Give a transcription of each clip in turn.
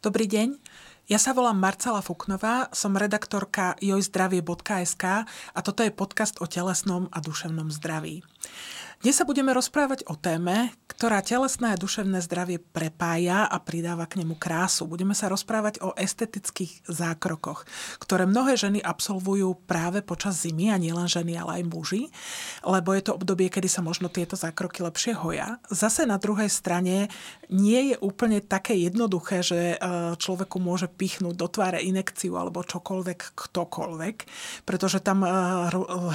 Dobrý deň. Ja sa volám Marcela Fuknová, som redaktorka jojzdravie.sk a toto je podcast o telesnom a duševnom zdraví. Dnes sa budeme rozprávať o téme, ktorá telesné a duševné zdravie prepája a pridáva k nemu krásu. Budeme sa rozprávať o estetických zákrokoch, ktoré mnohé ženy absolvujú práve počas zimy a nielen ženy, ale aj muži, lebo je to obdobie, kedy sa možno tieto zákroky lepšie hoja. Zase na druhej strane nie je úplne také jednoduché, že e, človeku môže pichnúť do tváre inekciu alebo čokoľvek ktokoľvek, pretože tam e,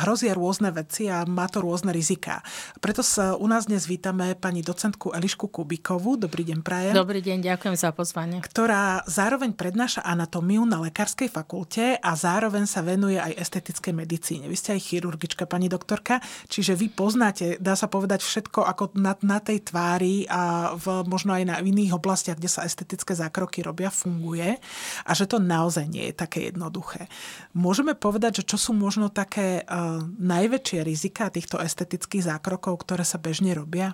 hrozia rôzne veci a má to rôzne riziká. Preto sa u nás dnes vítame pani docentku Elišku Kubikovú. Dobrý deň, Prajem. Dobrý deň, ďakujem za pozvanie. Ktorá zároveň prednáša anatómiu na Lekárskej fakulte a zároveň sa venuje aj estetickej medicíne. Vy ste aj chirurgička, pani doktorka, čiže vy poznáte, dá sa povedať, všetko ako na, na tej tvári a v, možno aj na iných oblastiach, kde sa estetické zákroky robia, funguje a že to naozaj nie je také jednoduché. Môžeme povedať, že čo sú možno také uh, najväčšie rizika týchto estetických zákrokov, krokov, ktoré sa bežne robia?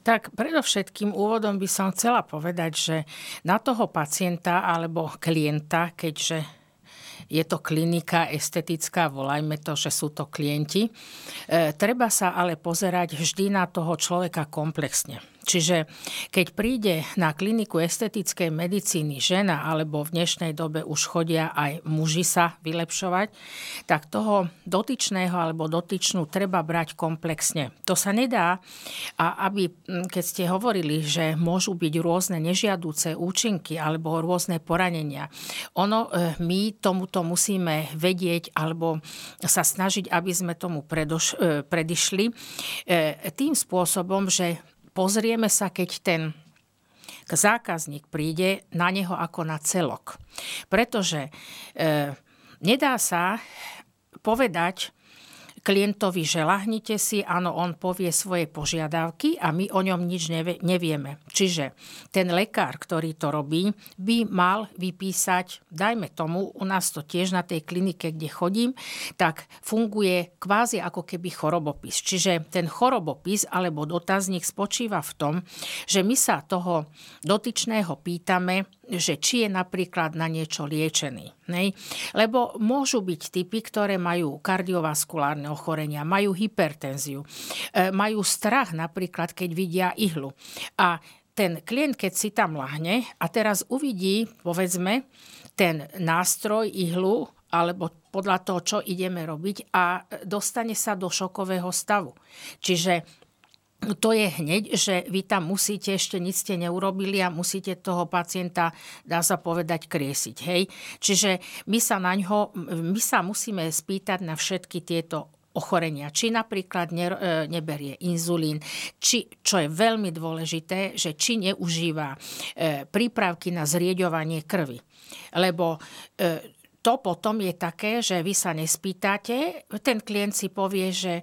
Tak predovšetkým úvodom by som chcela povedať, že na toho pacienta alebo klienta, keďže je to klinika estetická, volajme to, že sú to klienti. E, treba sa ale pozerať vždy na toho človeka komplexne. Čiže keď príde na kliniku estetickej medicíny žena, alebo v dnešnej dobe už chodia aj muži sa vylepšovať, tak toho dotyčného alebo dotyčnú treba brať komplexne. To sa nedá, a aby, keď ste hovorili, že môžu byť rôzne nežiadúce účinky alebo rôzne poranenia, ono, e, my tomuto musíme vedieť alebo sa snažiť, aby sme tomu predoš, e, predišli e, tým spôsobom, že pozrieme sa, keď ten zákazník príde na neho ako na celok. Pretože e, nedá sa povedať, klientovi, že lahnite si, áno, on povie svoje požiadavky a my o ňom nič nevieme. Čiže ten lekár, ktorý to robí, by mal vypísať, dajme tomu, u nás to tiež na tej klinike, kde chodím, tak funguje kvázi ako keby chorobopis. Čiže ten chorobopis alebo dotazník spočíva v tom, že my sa toho dotyčného pýtame, že či je napríklad na niečo liečený. Nej? Lebo môžu byť typy, ktoré majú kardiovaskulárne ochorenia, majú hypertenziu, e, majú strach napríklad, keď vidia ihlu. A ten klient, keď si tam lahne a teraz uvidí, povedzme, ten nástroj ihlu alebo podľa toho, čo ideme robiť a dostane sa do šokového stavu. Čiže to je hneď, že vy tam musíte, ešte nič ste neurobili a musíte toho pacienta, dá sa povedať, kriesiť. Hej? Čiže my sa na ňo, my sa musíme spýtať na všetky tieto ochorenia. Či napríklad ne, e, neberie inzulín, či, čo je veľmi dôležité, že či neužíva e, prípravky na zrieďovanie krvi. Lebo e, to potom je také, že vy sa nespýtate, ten klient si povie, že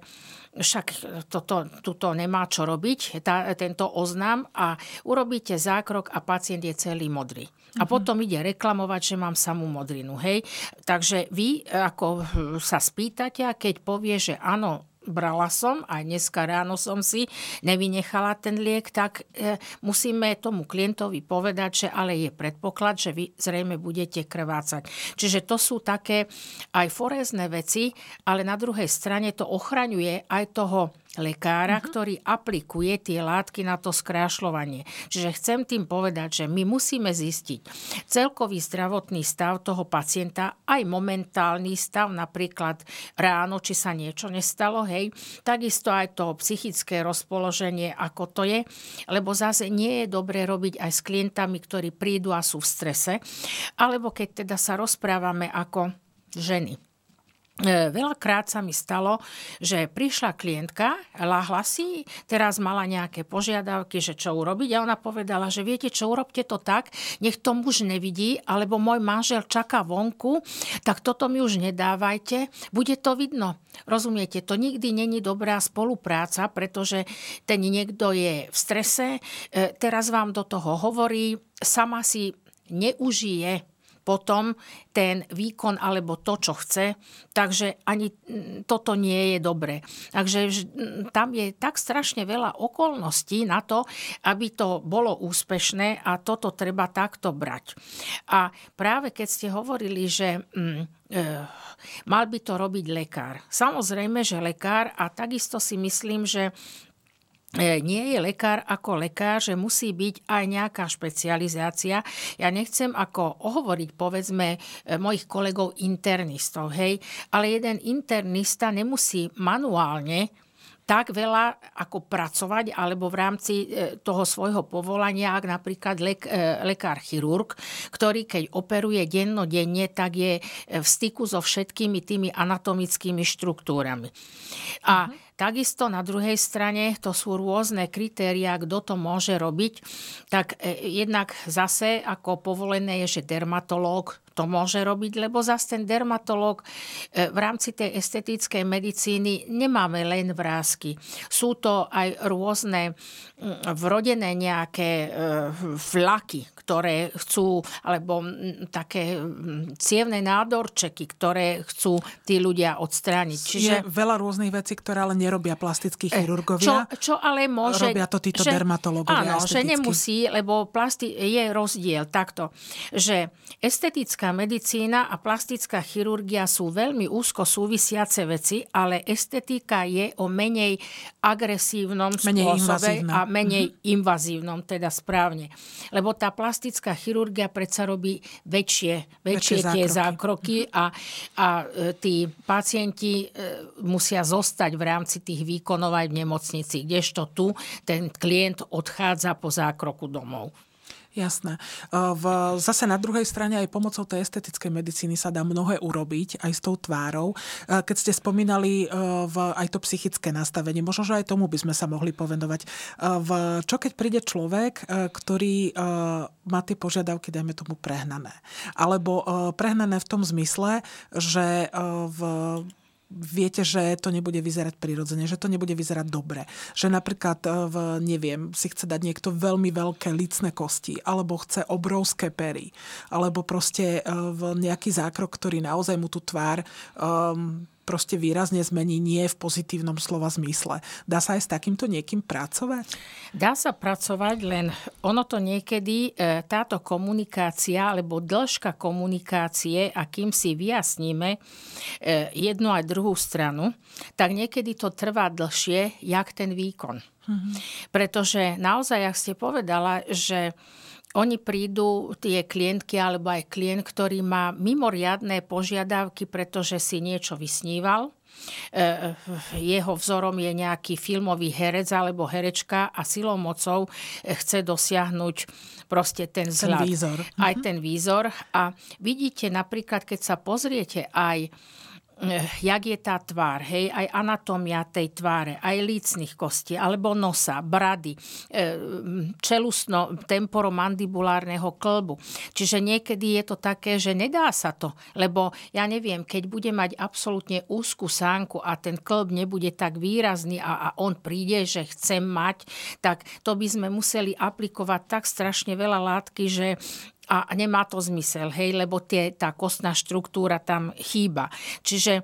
však toto, tuto nemá čo robiť, tá, tento oznám a urobíte zákrok a pacient je celý modrý. A potom ide reklamovať, že mám samú modrinu. Hej? Takže vy ako sa spýtate a keď povie, že áno, brala som, aj dneska ráno som si nevynechala ten liek, tak e, musíme tomu klientovi povedať, že ale je predpoklad, že vy zrejme budete krvácať. Čiže to sú také aj forezné veci, ale na druhej strane to ochraňuje aj toho lekára, uh-huh. ktorý aplikuje tie látky na to skrášľovanie. Čiže chcem tým povedať, že my musíme zistiť celkový zdravotný stav toho pacienta, aj momentálny stav, napríklad ráno, či sa niečo nestalo, hej, takisto aj to psychické rozpoloženie, ako to je, lebo zase nie je dobré robiť aj s klientami, ktorí prídu a sú v strese, alebo keď teda sa rozprávame ako ženy veľakrát sa mi stalo, že prišla klientka, lahla si, teraz mala nejaké požiadavky, že čo urobiť a ona povedala, že viete čo, urobte to tak, nech to muž nevidí, alebo môj manžel čaká vonku, tak toto mi už nedávajte, bude to vidno. Rozumiete, to nikdy není dobrá spolupráca, pretože ten niekto je v strese, e, teraz vám do toho hovorí, sama si neužije potom ten výkon alebo to, čo chce. Takže ani toto nie je dobré. Takže tam je tak strašne veľa okolností na to, aby to bolo úspešné a toto treba takto brať. A práve keď ste hovorili, že mm, e, mal by to robiť lekár. Samozrejme, že lekár a takisto si myslím, že nie je lekár ako lekár, že musí byť aj nejaká špecializácia. Ja nechcem ako ohovoriť, povedzme, e, mojich kolegov internistov, hej, ale jeden internista nemusí manuálne tak veľa ako pracovať alebo v rámci e, toho svojho povolania, ak napríklad lek, lekár chirurg, ktorý keď operuje dennodenne, tak je v styku so všetkými tými anatomickými štruktúrami. A uh-huh Takisto na druhej strane to sú rôzne kritéria, kto to môže robiť. Tak e, jednak zase ako povolené je, že dermatológ to môže robiť, lebo zase ten dermatológ e, v rámci tej estetickej medicíny nemáme len vrázky. Sú to aj rôzne vrodené nejaké flaky, ktoré chcú, alebo také cievne nádorčeky, ktoré chcú tí ľudia odstrániť. Čiže... Je veľa rôznych vecí, ktoré ale nerobia plastickí eh, chirurgovia. Čo, čo ale môže... Robia to títo že, dermatológovia Áno, že nemusí, lebo plasti, je rozdiel takto, že estetická medicína a plastická chirurgia sú veľmi úzko súvisiace veci, ale estetika je o menej agresívnom menej spôsobe invazívna. a menej mm-hmm. invazívnom, teda správne. Lebo tá plastická chirurgia predsa robí väčšie, väčšie, väčšie tie zákroky, zákroky a, a e, tí pacienti e, musia zostať v rámci rámci tých výkonov aj v nemocnici, kdežto tu ten klient odchádza po zákroku domov. Jasné. V, zase na druhej strane aj pomocou tej estetickej medicíny sa dá mnohé urobiť, aj s tou tvárou. Keď ste spomínali v, aj to psychické nastavenie, možno, že aj tomu by sme sa mohli povedovať. V, čo keď príde človek, ktorý má tie požiadavky, dajme tomu, prehnané. Alebo prehnané v tom zmysle, že v viete, že to nebude vyzerať prirodzene, že to nebude vyzerať dobre. Že napríklad, e, v, neviem, si chce dať niekto veľmi veľké licné kosti, alebo chce obrovské pery, alebo proste e, v nejaký zákrok, ktorý naozaj mu tú tvár um, proste výrazne zmení, nie v pozitívnom slova zmysle. Dá sa aj s takýmto niekým pracovať? Dá sa pracovať, len ono to niekedy, e, táto komunikácia alebo dĺžka komunikácie, a kým si vyjasníme e, jednu aj druhú stranu, tak niekedy to trvá dlhšie, jak ten výkon. Mm-hmm. Pretože naozaj, ak ste povedala, že oni prídu, tie klientky alebo aj klient, ktorý má mimoriadné požiadavky, pretože si niečo vysníval. E, jeho vzorom je nejaký filmový herec alebo herečka a silou mocou chce dosiahnuť proste ten vzhľad. Ten výzor. Aj mhm. ten výzor. A vidíte napríklad, keď sa pozriete aj jak je tá tvár, hej, aj anatómia tej tváre, aj lícnych kostí, alebo nosa, brady, eh, čelustno, temporomandibulárneho klbu. Čiže niekedy je to také, že nedá sa to, lebo ja neviem, keď bude mať absolútne úzku sánku a ten klb nebude tak výrazný a, a on príde, že chce mať, tak to by sme museli aplikovať tak strašne veľa látky, že a nemá to zmysel, hej, lebo tie, tá kostná štruktúra tam chýba. Čiže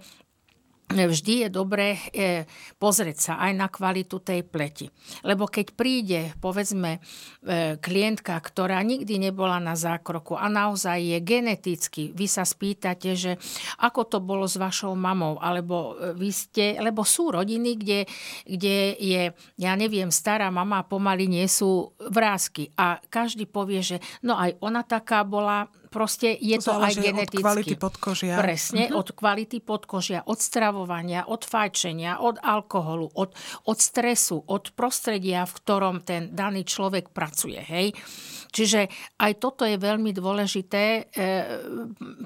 vždy je dobré e, pozrieť sa aj na kvalitu tej pleti. Lebo keď príde, povedzme, e, klientka, ktorá nikdy nebola na zákroku a naozaj je geneticky, vy sa spýtate, že ako to bolo s vašou mamou, alebo e, vy ste, lebo sú rodiny, kde, kde je, ja neviem, stará mama pomaly nie sú vrázky a každý povie, že no aj ona taká bola, proste je to, to aj geneticky. od kvality podkožia. Presne, uh-huh. od kvality podkožia, od stravovania, od fajčenia, od alkoholu, od, od stresu, od prostredia, v ktorom ten daný človek pracuje. Hej? Čiže aj toto je veľmi dôležité e,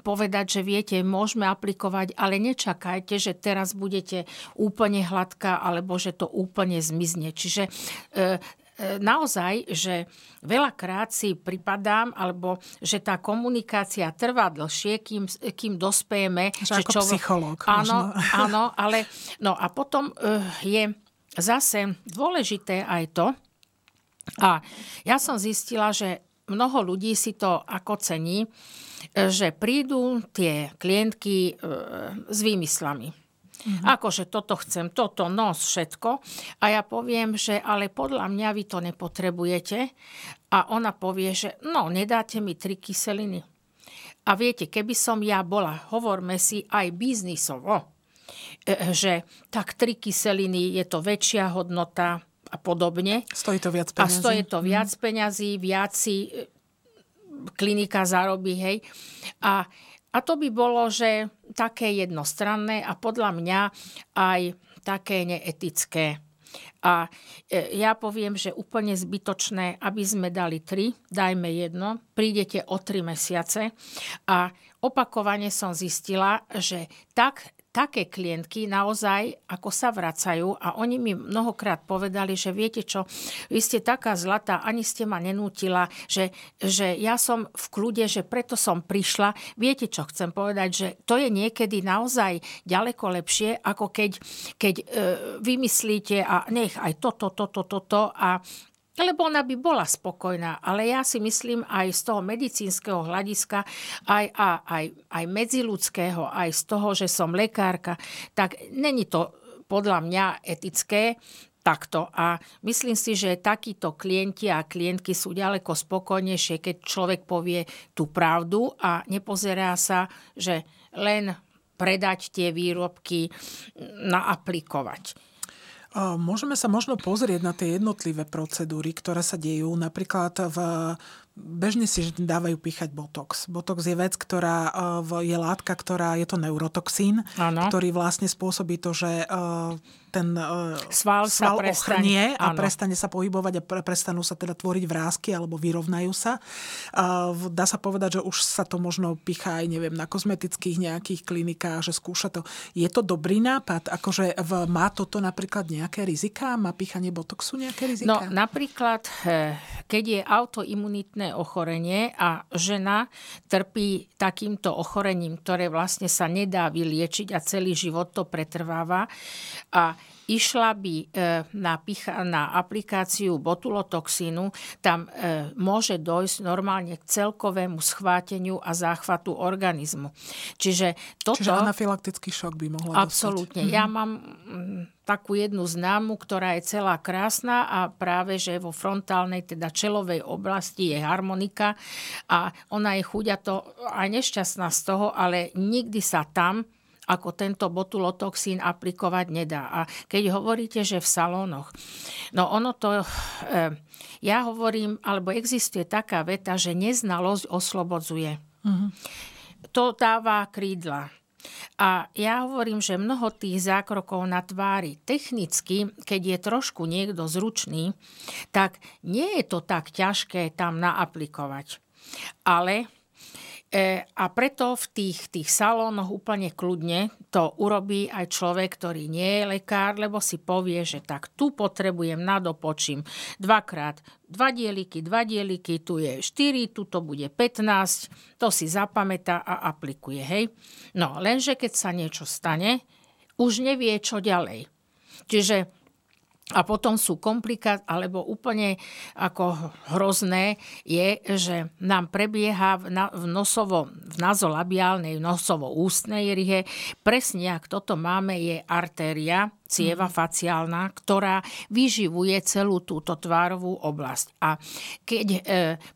povedať, že viete, môžeme aplikovať, ale nečakajte, že teraz budete úplne hladká alebo že to úplne zmizne. Čiže E, naozaj, že veľakrát si pripadám, alebo že tá komunikácia trvá dlhšie, kým, kým dospejeme. Že, ako čo... psychológ. Áno, áno, ale no a potom uh, je zase dôležité aj to, a ja som zistila, že mnoho ľudí si to ako cení, že prídu tie klientky e, s výmyslami. Mm-hmm. Akože toto chcem, toto, nos, všetko. A ja poviem, že ale podľa mňa vy to nepotrebujete. A ona povie, že no, nedáte mi tri kyseliny. A viete, keby som ja bola, hovorme si, aj biznisovo, e, že tak tri kyseliny je to väčšia hodnota a podobne. Stojí to viac peňazí. A stojí to viac mhm. peňazí, viac si e, klinika zarobí, hej. A, a to by bolo, že také jednostranné a podľa mňa aj také neetické. A e, ja poviem, že úplne zbytočné, aby sme dali tri, dajme jedno, prídete o tri mesiace a opakovane som zistila, že tak také klientky naozaj ako sa vracajú a oni mi mnohokrát povedali, že viete čo, vy ste taká zlatá, ani ste ma nenútila, že, že ja som v kľude, že preto som prišla. Viete čo chcem povedať, že to je niekedy naozaj ďaleko lepšie, ako keď, keď e, vymyslíte a nech aj toto, toto, toto a lebo ona by bola spokojná. Ale ja si myslím aj z toho medicínskeho hľadiska, aj, a, aj, aj medziludského, aj z toho, že som lekárka, tak není to podľa mňa etické takto. A myslím si, že takíto klienti a klientky sú ďaleko spokojnejšie, keď človek povie tú pravdu a nepozerá sa, že len predať tie výrobky, naaplikovať. Môžeme sa možno pozrieť na tie jednotlivé procedúry, ktoré sa dejú napríklad v bežne si dávajú píchať botox. Botox je vec, ktorá e, je látka, ktorá je to neurotoxín, ano. ktorý vlastne spôsobí to, že e, ten e, sval, sval ochrnie a ano. prestane sa pohybovať a prestanú sa teda tvoriť vrázky alebo vyrovnajú sa. Dá sa povedať, že už sa to možno pichá aj neviem, na kozmetických nejakých klinikách, že skúša to. Je to dobrý nápad? Akože má toto napríklad nejaké rizika? Má píchanie botoxu nejaké rizika? No napríklad, keď je autoimunitné ochorenie a žena trpí takýmto ochorením, ktoré vlastne sa nedá vyliečiť a celý život to pretrváva a išla by e, na, na aplikáciu botulotoxínu, tam e, môže dojsť normálne k celkovému schváteniu a záchvatu organizmu. Čiže toto... Čiže anafylaktický šok by mohla Absolútne. Dostať. Ja mhm. mám mm, takú jednu známu, ktorá je celá krásna a práve, že vo frontálnej, teda čelovej oblasti je harmonika a ona je chuďato aj nešťastná z toho, ale nikdy sa tam ako tento botulotoxín aplikovať nedá. A keď hovoríte, že v salónoch, no ono to, e, ja hovorím, alebo existuje taká veta, že neznalosť oslobodzuje. Mm-hmm. To dáva krídla. A ja hovorím, že mnoho tých zákrokov na tvári technicky, keď je trošku niekto zručný, tak nie je to tak ťažké tam naaplikovať. Ale a preto v tých, tých salónoch úplne kľudne to urobí aj človek, ktorý nie je lekár, lebo si povie, že tak tu potrebujem nadopočím dvakrát dva dieliky, dva dieliky, tu je 4, tu to bude 15, to si zapamätá a aplikuje, hej. No, lenže keď sa niečo stane, už nevie, čo ďalej. Čiže a potom sú komplikácie, alebo úplne ako hrozné je, že nám prebieha v, na, v nosovo, v nazolabiálnej, nosovo-ústnej rihe, presne ak toto máme, je artéria, cieva mm. faciálna, ktorá vyživuje celú túto tvárovú oblasť. A keď e,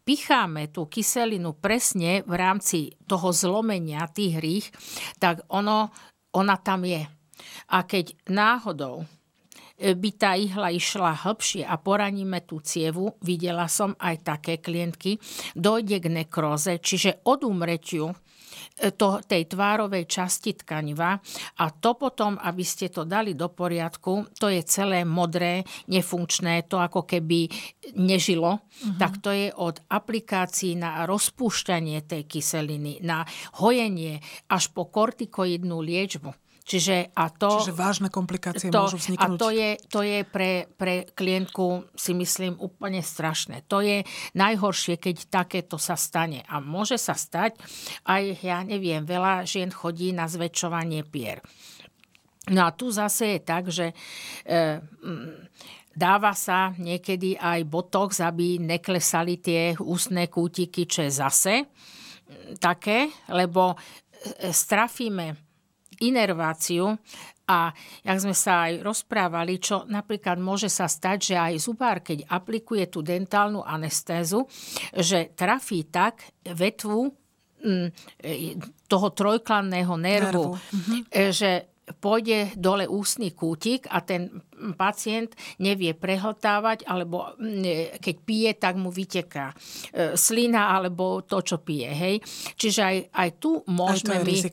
picháme tú kyselinu presne v rámci toho zlomenia tých rých, tak ono, ona tam je. A keď náhodou by tá ihla išla hlbšie a poraníme tú cievu, videla som aj také klientky, dojde k nekróze, čiže od umretiu e, to, tej tvárovej časti tkaniva a to potom, aby ste to dali do poriadku, to je celé modré, nefunkčné, to ako keby nežilo, uh-huh. tak to je od aplikácií na rozpúšťanie tej kyseliny, na hojenie až po kortikoidnú liečbu. Čiže, a to, Čiže vážne komplikácie to, môžu vzniknúť. A to je, to je pre, pre klientku, si myslím, úplne strašné. To je najhoršie, keď takéto sa stane. A môže sa stať, aj ja neviem, veľa žien chodí na zväčšovanie pier. No a tu zase je tak, že e, Dáva sa niekedy aj botox, aby neklesali tie ústne kútiky, čo je zase také, lebo strafíme inerváciu a jak sme sa aj rozprávali, čo napríklad môže sa stať, že aj zubár, keď aplikuje tú dentálnu anestézu, že trafí tak vetvu mm, toho trojklanného nervu, nervu. Mhm. že pôjde dole ústny kútik a ten pacient nevie prehltávať, alebo mm, keď pije, tak mu vyteká e, slina alebo to, čo pije. Hej? Čiže aj, aj tu môžeme aj my. E,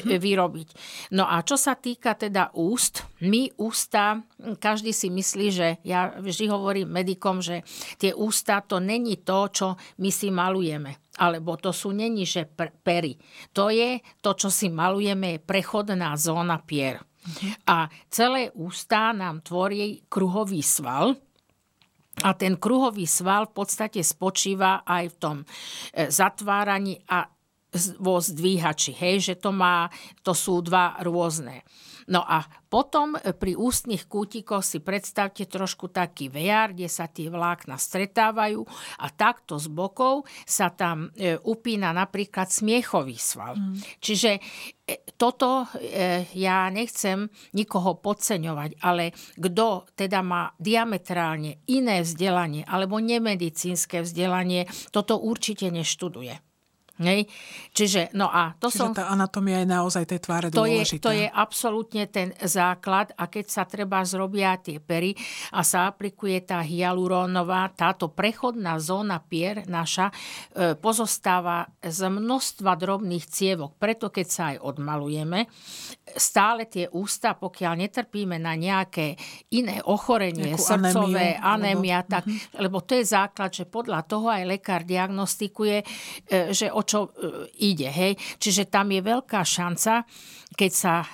mhm. vyrobiť. No a čo sa týka teda úst, my ústa, každý si myslí, že ja vždy hovorím medikom, že tie ústa to není to, čo my si malujeme alebo to sú není, že pery. To je to, čo si malujeme, je prechodná zóna pier. A celé ústa nám tvorí kruhový sval, a ten kruhový sval v podstate spočíva aj v tom e, zatváraní a vo zdvíhači, hej, že to má, to sú dva rôzne. No a potom pri ústnych kútikoch si predstavte trošku taký VR, kde sa tie vlákna stretávajú a takto z bokov sa tam e, upína napríklad smiechový sval. Mm. Čiže e, toto e, ja nechcem nikoho podceňovať, ale kto teda má diametrálne iné vzdelanie alebo nemedicínske vzdelanie, toto určite neštuduje. Hej? Čiže, no a to Čiže som... tá anatómia je naozaj tej tváre to dôležitá. Je, to je absolútne ten základ a keď sa treba zrobia tie pery a sa aplikuje tá hyalurónová, táto prechodná zóna pier naša e, pozostáva z množstva drobných cievok. Preto keď sa aj odmalujeme, stále tie ústa, pokiaľ netrpíme na nejaké iné ochorenie, Nejakú srdcové, anémia, lebo, tak, uh-huh. lebo to je základ, že podľa toho aj lekár diagnostikuje, e, že o čo e, ide. Hej? Čiže tam je veľká šanca, keď sa e,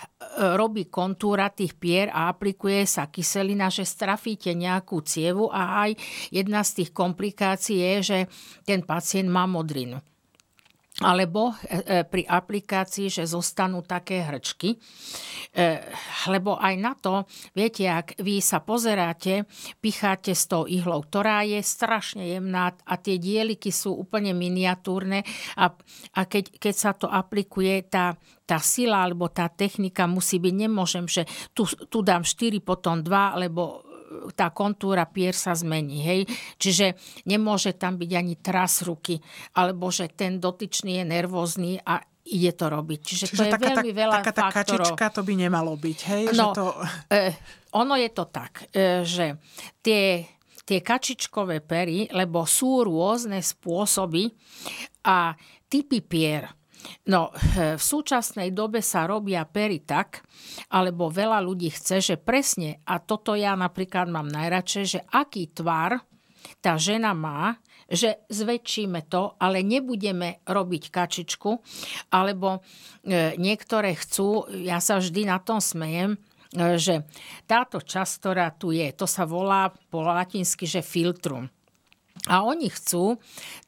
robí kontúra tých pier a aplikuje sa kyselina, že strafíte nejakú cievu a aj jedna z tých komplikácií je, že ten pacient má modrinu alebo e, e, pri aplikácii, že zostanú také hrčky. E, lebo aj na to, viete, ak vy sa pozeráte, picháte s tou ihlou, ktorá je strašne jemná a tie dieliky sú úplne miniatúrne a, a keď, keď sa to aplikuje, tá, tá sila alebo tá technika musí byť, nemôžem, že tu, tu dám 4, potom 2, lebo tá kontúra pier sa zmení. Hej? Čiže nemôže tam byť ani tras ruky, alebo že ten dotyčný je nervózny a ide to robiť. Čiže, Čiže to je taká, veľmi veľa taká tá kačička to by nemalo byť. Hej? No, že to... eh, ono je to tak, eh, že tie tie kačičkové pery, lebo sú rôzne spôsoby a typy pier. No, v súčasnej dobe sa robia pery tak, alebo veľa ľudí chce, že presne, a toto ja napríklad mám najradšej, že aký tvar tá žena má, že zväčšíme to, ale nebudeme robiť kačičku, alebo e, niektoré chcú, ja sa vždy na tom smejem, e, že táto časť, ktorá tu je, to sa volá po latinsky, že filtrum. A oni chcú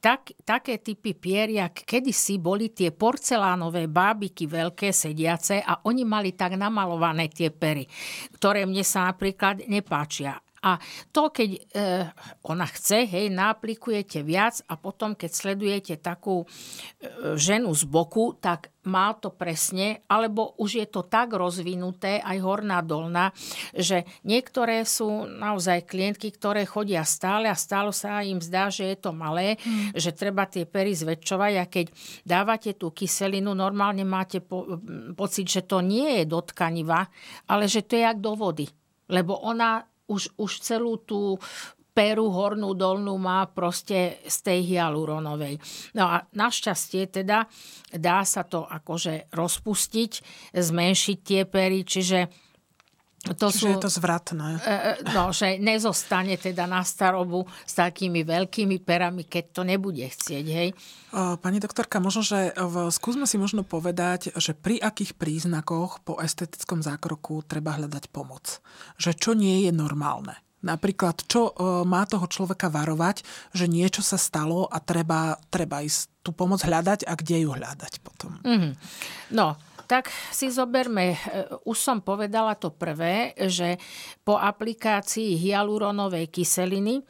tak, také typy pier, jak kedysi boli tie porcelánové bábiky veľké sediace a oni mali tak namalované tie pery, ktoré mne sa napríklad nepáčia. A to, keď e, ona chce, hej, naaplikujete viac a potom, keď sledujete takú e, ženu z boku, tak má to presne, alebo už je to tak rozvinuté, aj horná dolná, že niektoré sú naozaj klientky, ktoré chodia stále a stále sa im zdá, že je to malé, mm. že treba tie pery zväčšovať a keď dávate tú kyselinu, normálne máte po, pocit, že to nie je dotkaniva, ale že to je jak do vody. Lebo ona už, už celú tú peru hornú, dolnú má proste z tej hyaluronovej. No a našťastie teda dá sa to akože rozpustiť, zmenšiť tie pery, čiže to Čiže sú, je to zvratné. E, e, no, že nezostane teda na starobu s takými veľkými perami, keď to nebude chcieť, hej? Pani doktorka, možno, že v, skúsme si možno povedať, že pri akých príznakoch po estetickom zákroku treba hľadať pomoc. Že čo nie je normálne. Napríklad, čo má toho človeka varovať, že niečo sa stalo a treba, treba ísť tú pomoc hľadať a kde ju hľadať potom. Mm-hmm. No, tak si zoberme, e, už som povedala to prvé, že po aplikácii hyaluronovej kyseliny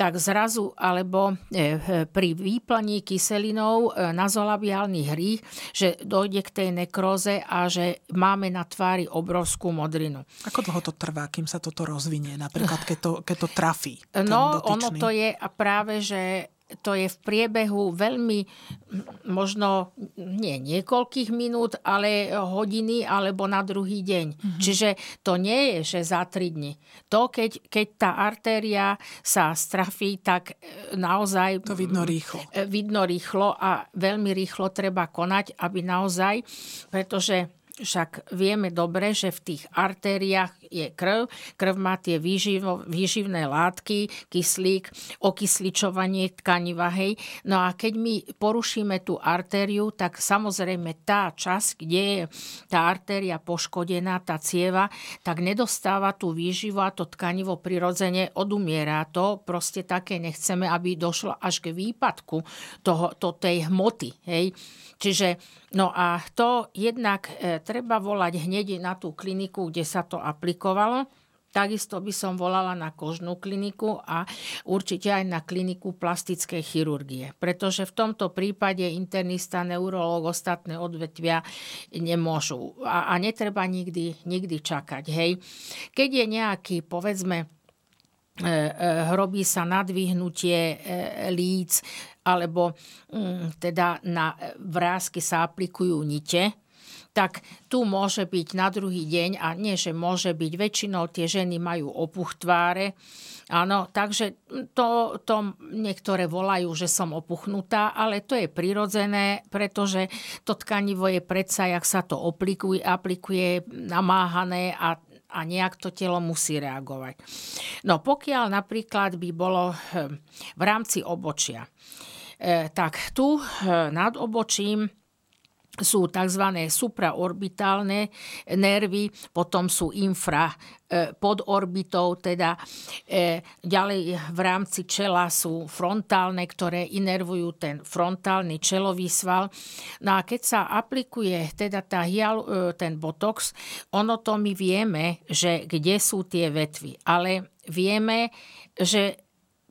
tak zrazu alebo e, pri výplní kyselinou e, nazolabiálnych hrých, že dojde k tej nekróze a že máme na tvári obrovskú modrinu. Ako dlho to trvá, kým sa toto rozvinie? Napríklad, keď to, keď to trafí? No, dotyčný? ono to je práve, že to je v priebehu veľmi možno nie niekoľkých minút, ale hodiny alebo na druhý deň. Mm-hmm. Čiže to nie je, že za tri dni. To, keď, keď tá artéria sa strafí, tak e, naozaj... To vidno rýchlo. E, vidno rýchlo a veľmi rýchlo treba konať, aby naozaj, pretože však vieme dobre, že v tých artériách je krv. Krv má tie výživo, výživné látky, kyslík, okysličovanie tkaniva, hej. No a keď my porušíme tú artériu, tak samozrejme tá časť, kde je tá artéria poškodená, tá cieva, tak nedostáva tú výživu a to tkanivo prirodzene odumiera. To proste také nechceme, aby došlo až k výpadku toho, to tej hmoty, hej. Čiže, no a to jednak e, treba volať hneď na tú kliniku, kde sa to aplikovalo. Takisto by som volala na kožnú kliniku a určite aj na kliniku plastickej chirurgie. Pretože v tomto prípade internista, neurolog, ostatné odvetvia nemôžu. A, a netreba nikdy, nikdy čakať. Hej. Keď je nejaký, povedzme, e, e, hrobí sa nadvihnutie líc alebo mm, teda na vrázky sa aplikujú nite, tak tu môže byť na druhý deň, a nie, že môže byť, väčšinou tie ženy majú opuch tváre, Áno, takže to, to niektoré volajú, že som opuchnutá, ale to je prirodzené, pretože to tkanivo je predsa, jak sa to aplikuje, aplikuje namáhané a a nejak to telo musí reagovať. No pokiaľ napríklad by bolo hm, v rámci obočia, E, tak tu e, nad obočím sú tzv. supraorbitálne nervy, potom sú infra e, pod orbitou, teda ďalej v rámci čela sú frontálne, ktoré inervujú ten frontálny čelový sval. No a keď sa aplikuje teda tá hyal, ten botox, ono to my vieme, že kde sú tie vetvy, ale vieme, že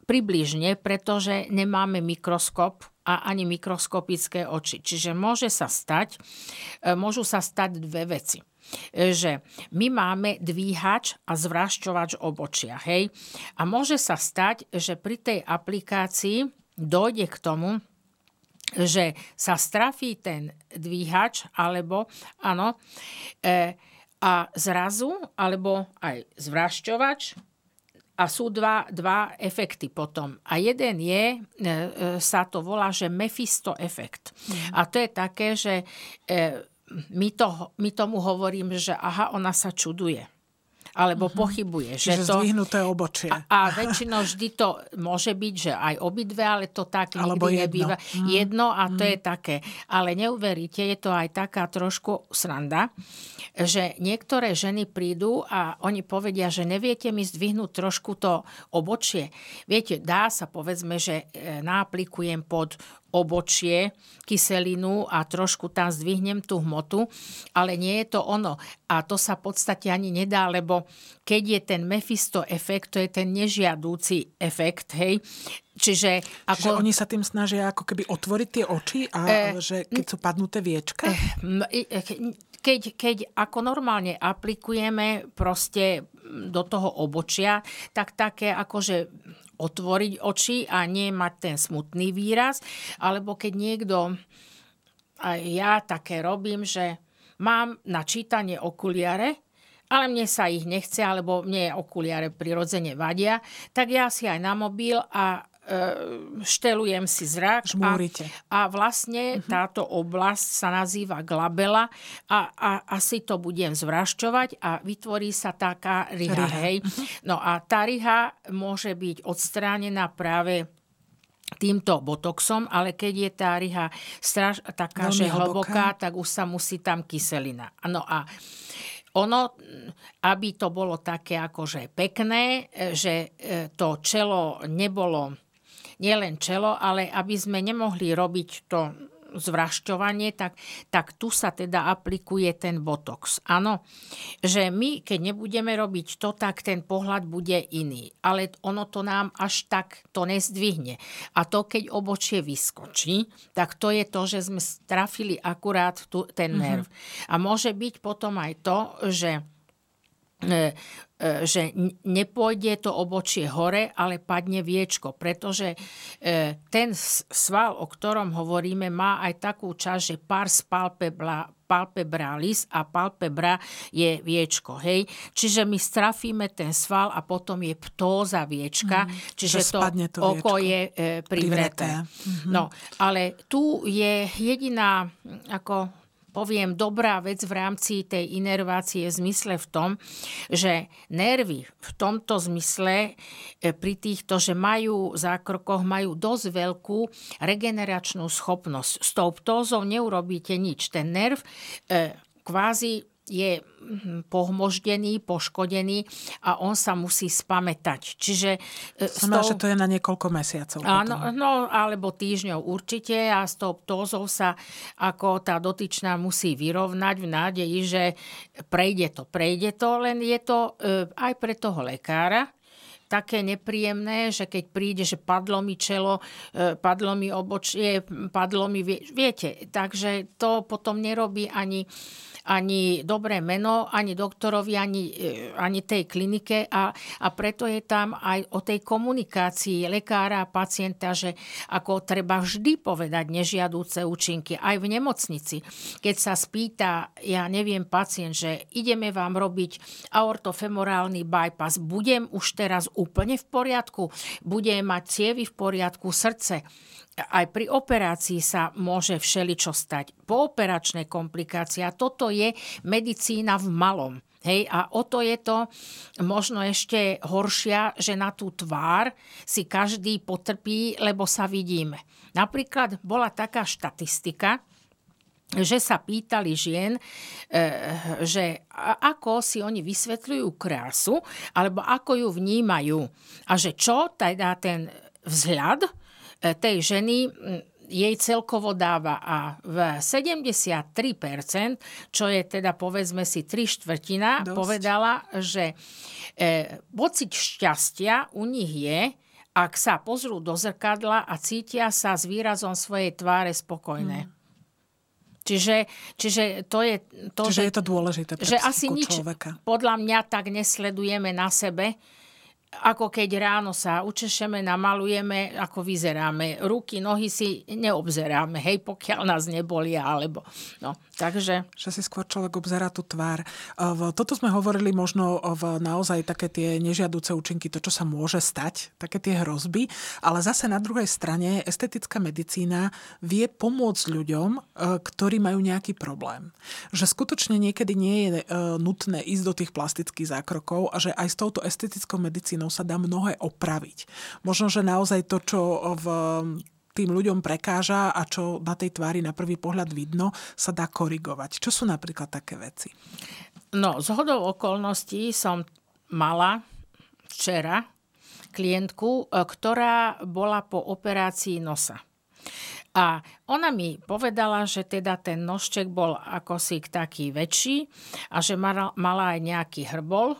približne, pretože nemáme mikroskop a ani mikroskopické oči. Čiže môže sa stať, e, môžu sa stať dve veci e, že my máme dvíhač a zvrašťovač obočia. Hej? A môže sa stať, že pri tej aplikácii dojde k tomu, že sa strafí ten dvíhač, alebo áno, e, a zrazu, alebo aj zvrašťovač, a sú dva, dva efekty potom. A jeden je, e, e, sa to volá, že Mephisto efekt. Mm. A to je také, že e, my, to, my tomu hovorím, že aha, ona sa čuduje alebo uh-huh. pochybuje. Čiže že to, zdvihnuté obočie. A, a väčšinou vždy to môže byť, že aj obidve, ale to tak alebo nikdy jedno. nebýva. Uh-huh. Jedno a to uh-huh. je také. Ale neuveríte, je to aj taká trošku sranda, že niektoré ženy prídu a oni povedia, že neviete mi zdvihnúť trošku to obočie. Viete, dá sa povedzme, že e, náaplikujem pod obočie, kyselinu a trošku tam zdvihnem tú hmotu, ale nie je to ono. A to sa v podstate ani nedá, lebo keď je ten Mephisto efekt, to je ten nežiadúci efekt, hej, Čiže, ako... Čiže oni sa tým snažia ako keby otvoriť tie oči a e, že keď sú padnuté viečka? E, keď, keď ako normálne aplikujeme proste do toho obočia, tak také akože otvoriť oči a nie mať ten smutný výraz. Alebo keď niekto, aj ja také robím, že mám na čítanie okuliare, ale mne sa ich nechce, alebo mne okuliare prirodzene vadia, tak ja si aj na mobil a štelujem si zrak a, a vlastne uh-huh. táto oblasť sa nazýva glabela a, a asi to budem zvrašťovať a vytvorí sa taká riha. riha. Hej. Uh-huh. No a tá riha môže byť odstránená práve týmto botoxom, ale keď je tá riha straž, taká, Veľmi že hlboká, tak už sa musí tam kyselina. No a ono, aby to bolo také akože pekné, že e, to čelo nebolo nielen čelo, ale aby sme nemohli robiť to zvrašťovanie, tak, tak tu sa teda aplikuje ten botox. Áno, že my, keď nebudeme robiť to, tak ten pohľad bude iný. Ale ono to nám až tak to nezdvihne. A to, keď obočie vyskočí, tak to je to, že sme trafili akurát tu, ten mhm. nerv. Mm-hmm. A môže byť potom aj to, že že nepôjde to obočie hore, ale padne viečko, pretože e, ten sval, o ktorom hovoríme, má aj takú časť, že pars palpebra, palpebralis a palpebra je viečko. Hej? Čiže my strafíme ten sval a potom je ptóza viečka, mm, čiže to, to oko je e, privreté. Mm-hmm. No, ale tu je jediná ako poviem, dobrá vec v rámci tej inervácie v zmysle v tom, že nervy v tomto zmysle e, pri týchto, že majú zákrokoch, majú dosť veľkú regeneračnú schopnosť. S tou ptózou neurobíte nič. Ten nerv e, kvázi je hm, pohmoždený, poškodený a on sa musí spamätať. Čiže... E, Znamená, tou... že to je na niekoľko mesiacov. Áno, no, alebo týždňov určite a s tou ptózou sa ako tá dotyčná musí vyrovnať v nádeji, že prejde to, prejde to, len je to e, aj pre toho lekára, také nepríjemné, že keď príde, že padlo mi čelo, e, padlo mi obočie, padlo mi... Viete, takže to potom nerobí ani ani dobré meno, ani doktorovi, ani, e, ani tej klinike a, a preto je tam aj o tej komunikácii lekára a pacienta, že ako treba vždy povedať nežiadúce účinky aj v nemocnici. Keď sa spýta, ja neviem, pacient, že ideme vám robiť aortofemorálny bypass, budem už teraz úplne v poriadku, budem mať cievy v poriadku, srdce aj pri operácii sa môže všeličo stať. Pooperačné komplikácie. A toto je medicína v malom. Hej, a o to je to možno ešte horšia, že na tú tvár si každý potrpí, lebo sa vidíme. Napríklad bola taká štatistika, že sa pýtali žien, e, že ako si oni vysvetľujú krásu, alebo ako ju vnímajú. A že čo teda ten vzhľad E, tej ženy jej celkovo dáva a v 73%, čo je teda povedzme si tri štvrtina, Dosť. povedala, že e, pocit šťastia u nich je, ak sa pozrú do zrkadla a cítia sa s výrazom svojej tváre spokojné. Hmm. Čiže, čiže to je to, čiže že, je to dôležité pre že asi nič človeka. podľa mňa tak nesledujeme na sebe, ako keď ráno sa učešeme, namalujeme, ako vyzeráme. Ruky, nohy si neobzeráme, hej, pokiaľ nás nebolia, alebo... No, takže... Že si skôr človek obzerá tú tvár. Toto sme hovorili možno v naozaj také tie nežiaduce účinky, to, čo sa môže stať, také tie hrozby, ale zase na druhej strane estetická medicína vie pomôcť ľuďom, e, ktorí majú nejaký problém. Že skutočne niekedy nie je e, nutné ísť do tých plastických zákrokov a že aj s touto estetickou medicínou medicínou sa dá mnohé opraviť. Možno, že naozaj to, čo v tým ľuďom prekáža a čo na tej tvári na prvý pohľad vidno, sa dá korigovať. Čo sú napríklad také veci? No, z hodou okolností som mala včera klientku, e, ktorá bola po operácii nosa. A ona mi povedala, že teda ten nožček bol ako taký väčší a že mala aj nejaký hrbol,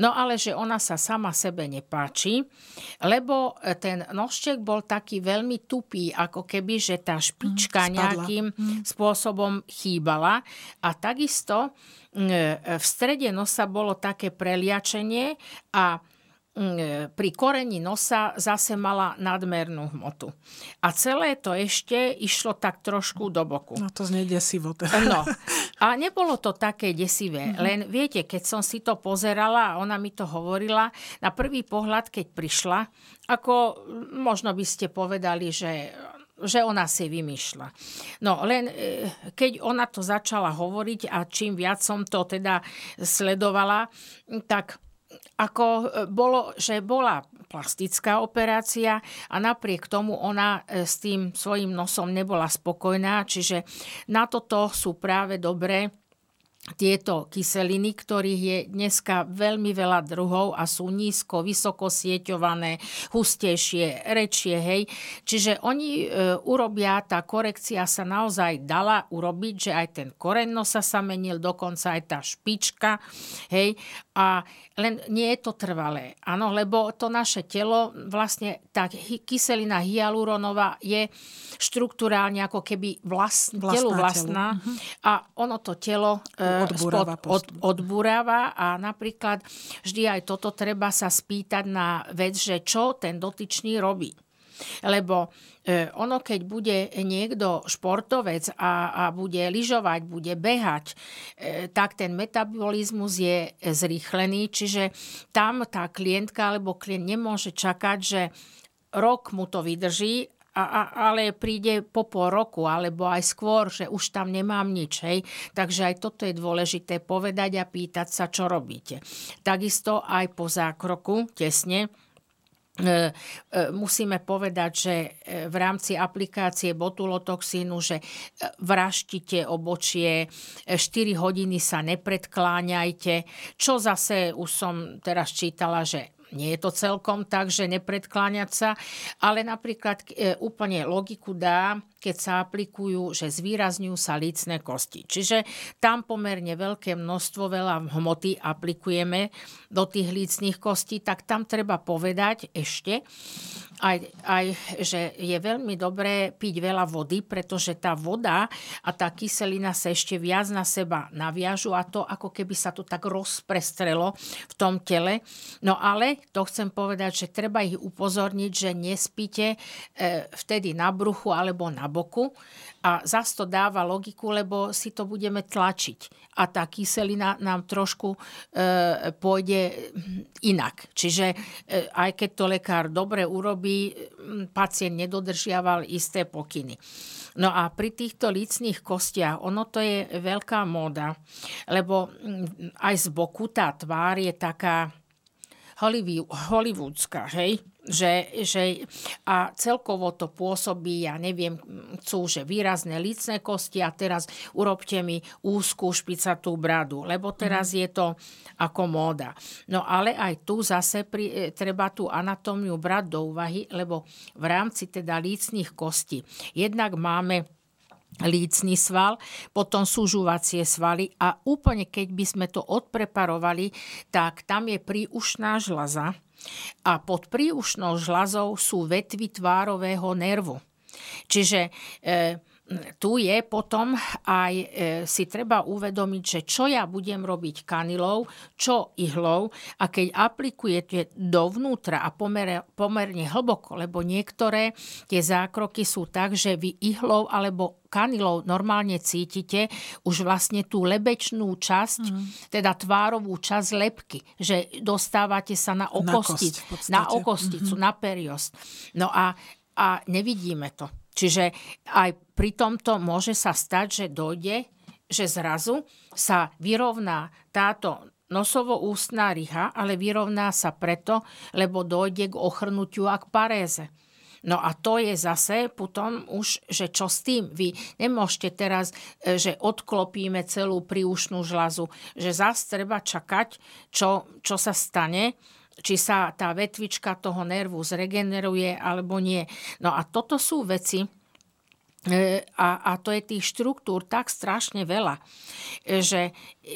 No ale že ona sa sama sebe nepáči, lebo ten nožček bol taký veľmi tupý, ako keby, že tá špička mm, nejakým mm. spôsobom chýbala. A takisto mm, v strede nosa bolo také preliačenie a pri koreni nosa zase mala nadmernú hmotu. A celé to ešte išlo tak trošku do boku. No to znie desivo. No, A nebolo to také desivé. Mm-hmm. Len viete, keď som si to pozerala a ona mi to hovorila, na prvý pohľad, keď prišla, ako možno by ste povedali, že že ona si vymýšľa. No len e, keď ona to začala hovoriť a čím viac som to teda sledovala, tak ako e, bolo, že bola plastická operácia a napriek tomu ona e, s tým svojim nosom nebola spokojná, čiže na toto sú práve dobré tieto kyseliny, ktorých je dneska veľmi veľa druhov a sú nízko, vysoko sieťované, hustejšie, rečie, hej. Čiže oni e, urobia, tá korekcia sa naozaj dala urobiť, že aj ten koreň nosa sa menil, dokonca aj tá špička, hej. A len nie je to trvalé, áno, lebo to naše telo, vlastne tá kyselina hyaluronová je štruktúrálne ako keby vlast, vlastná telu vlastná telu. Mhm. a ono to telo e, odburáva, spod, od, odburáva a napríklad vždy aj toto treba sa spýtať na vec, že čo ten dotyčný robí. Lebo e, ono, keď bude niekto športovec a, a bude lyžovať, bude behať, e, tak ten metabolizmus je zrýchlený, čiže tam tá klientka alebo klient nemôže čakať, že rok mu to vydrží a, a, ale príde po pol roku alebo aj skôr, že už tam nemám nič. Hej. Takže aj toto je dôležité povedať a pýtať sa, čo robíte. Takisto aj po zákroku, tesne, e, e, musíme povedať, že e, v rámci aplikácie botulotoxínu, že vraštite obočie, 4 hodiny sa nepredkláňajte, čo zase už som teraz čítala, že nie je to celkom tak, že nepredkláňať sa, ale napríklad e, úplne logiku dá, keď sa aplikujú, že zvýrazňujú sa lícne kosti. Čiže tam pomerne veľké množstvo, veľa hmoty aplikujeme do tých lícnych kostí, tak tam treba povedať ešte, aj, aj, že je veľmi dobré piť veľa vody, pretože tá voda a tá kyselina sa ešte viac na seba naviažu a to ako keby sa to tak rozprestrelo v tom tele. No ale to chcem povedať, že treba ich upozorniť, že nespíte e, vtedy na bruchu alebo na boku a zase to dáva logiku, lebo si to budeme tlačiť a tá kyselina nám trošku e, pôjde inak. Čiže e, aj keď to lekár dobre urobí, pacient nedodržiaval isté pokyny. No a pri týchto lícných kostiach, ono to je veľká móda, lebo aj z boku tá tvár je taká hollywoodská, hej? Že, že, a celkovo to pôsobí, ja neviem, chcú, že výrazné lícne kosti a teraz urobte mi úzkú špicatú bradu, lebo teraz mm. je to ako móda. No ale aj tu zase pri, e, treba tú anatómiu brať do úvahy, lebo v rámci teda lícnych kostí jednak máme lícný sval, potom súžuvacie svaly a úplne keď by sme to odpreparovali, tak tam je príušná žlaza a pod príušnou žlazou sú vetvy tvárového nervu. Čiže e, tu je potom aj e, si treba uvedomiť, že čo ja budem robiť kanilou, čo ihlou a keď aplikujete dovnútra a pomer, pomerne hlboko, lebo niektoré tie zákroky sú tak, že vy ihlou alebo kanilou normálne cítite už vlastne tú lebečnú časť, mm. teda tvárovú časť lepky, že dostávate sa na okostic, na, na okosticu, mm-hmm. na periost. No a, a nevidíme to. Čiže aj pri tomto môže sa stať, že dojde, že zrazu sa vyrovná táto nosovo-ústná ryha, ale vyrovná sa preto, lebo dojde k ochrnutiu a k paréze. No a to je zase potom už, že čo s tým? Vy nemôžete teraz, e, že odklopíme celú príušnú žlazu, že zase treba čakať, čo, čo sa stane, či sa tá vetvička toho nervu zregeneruje alebo nie. No a toto sú veci, e, a, a to je tých štruktúr tak strašne veľa, e, že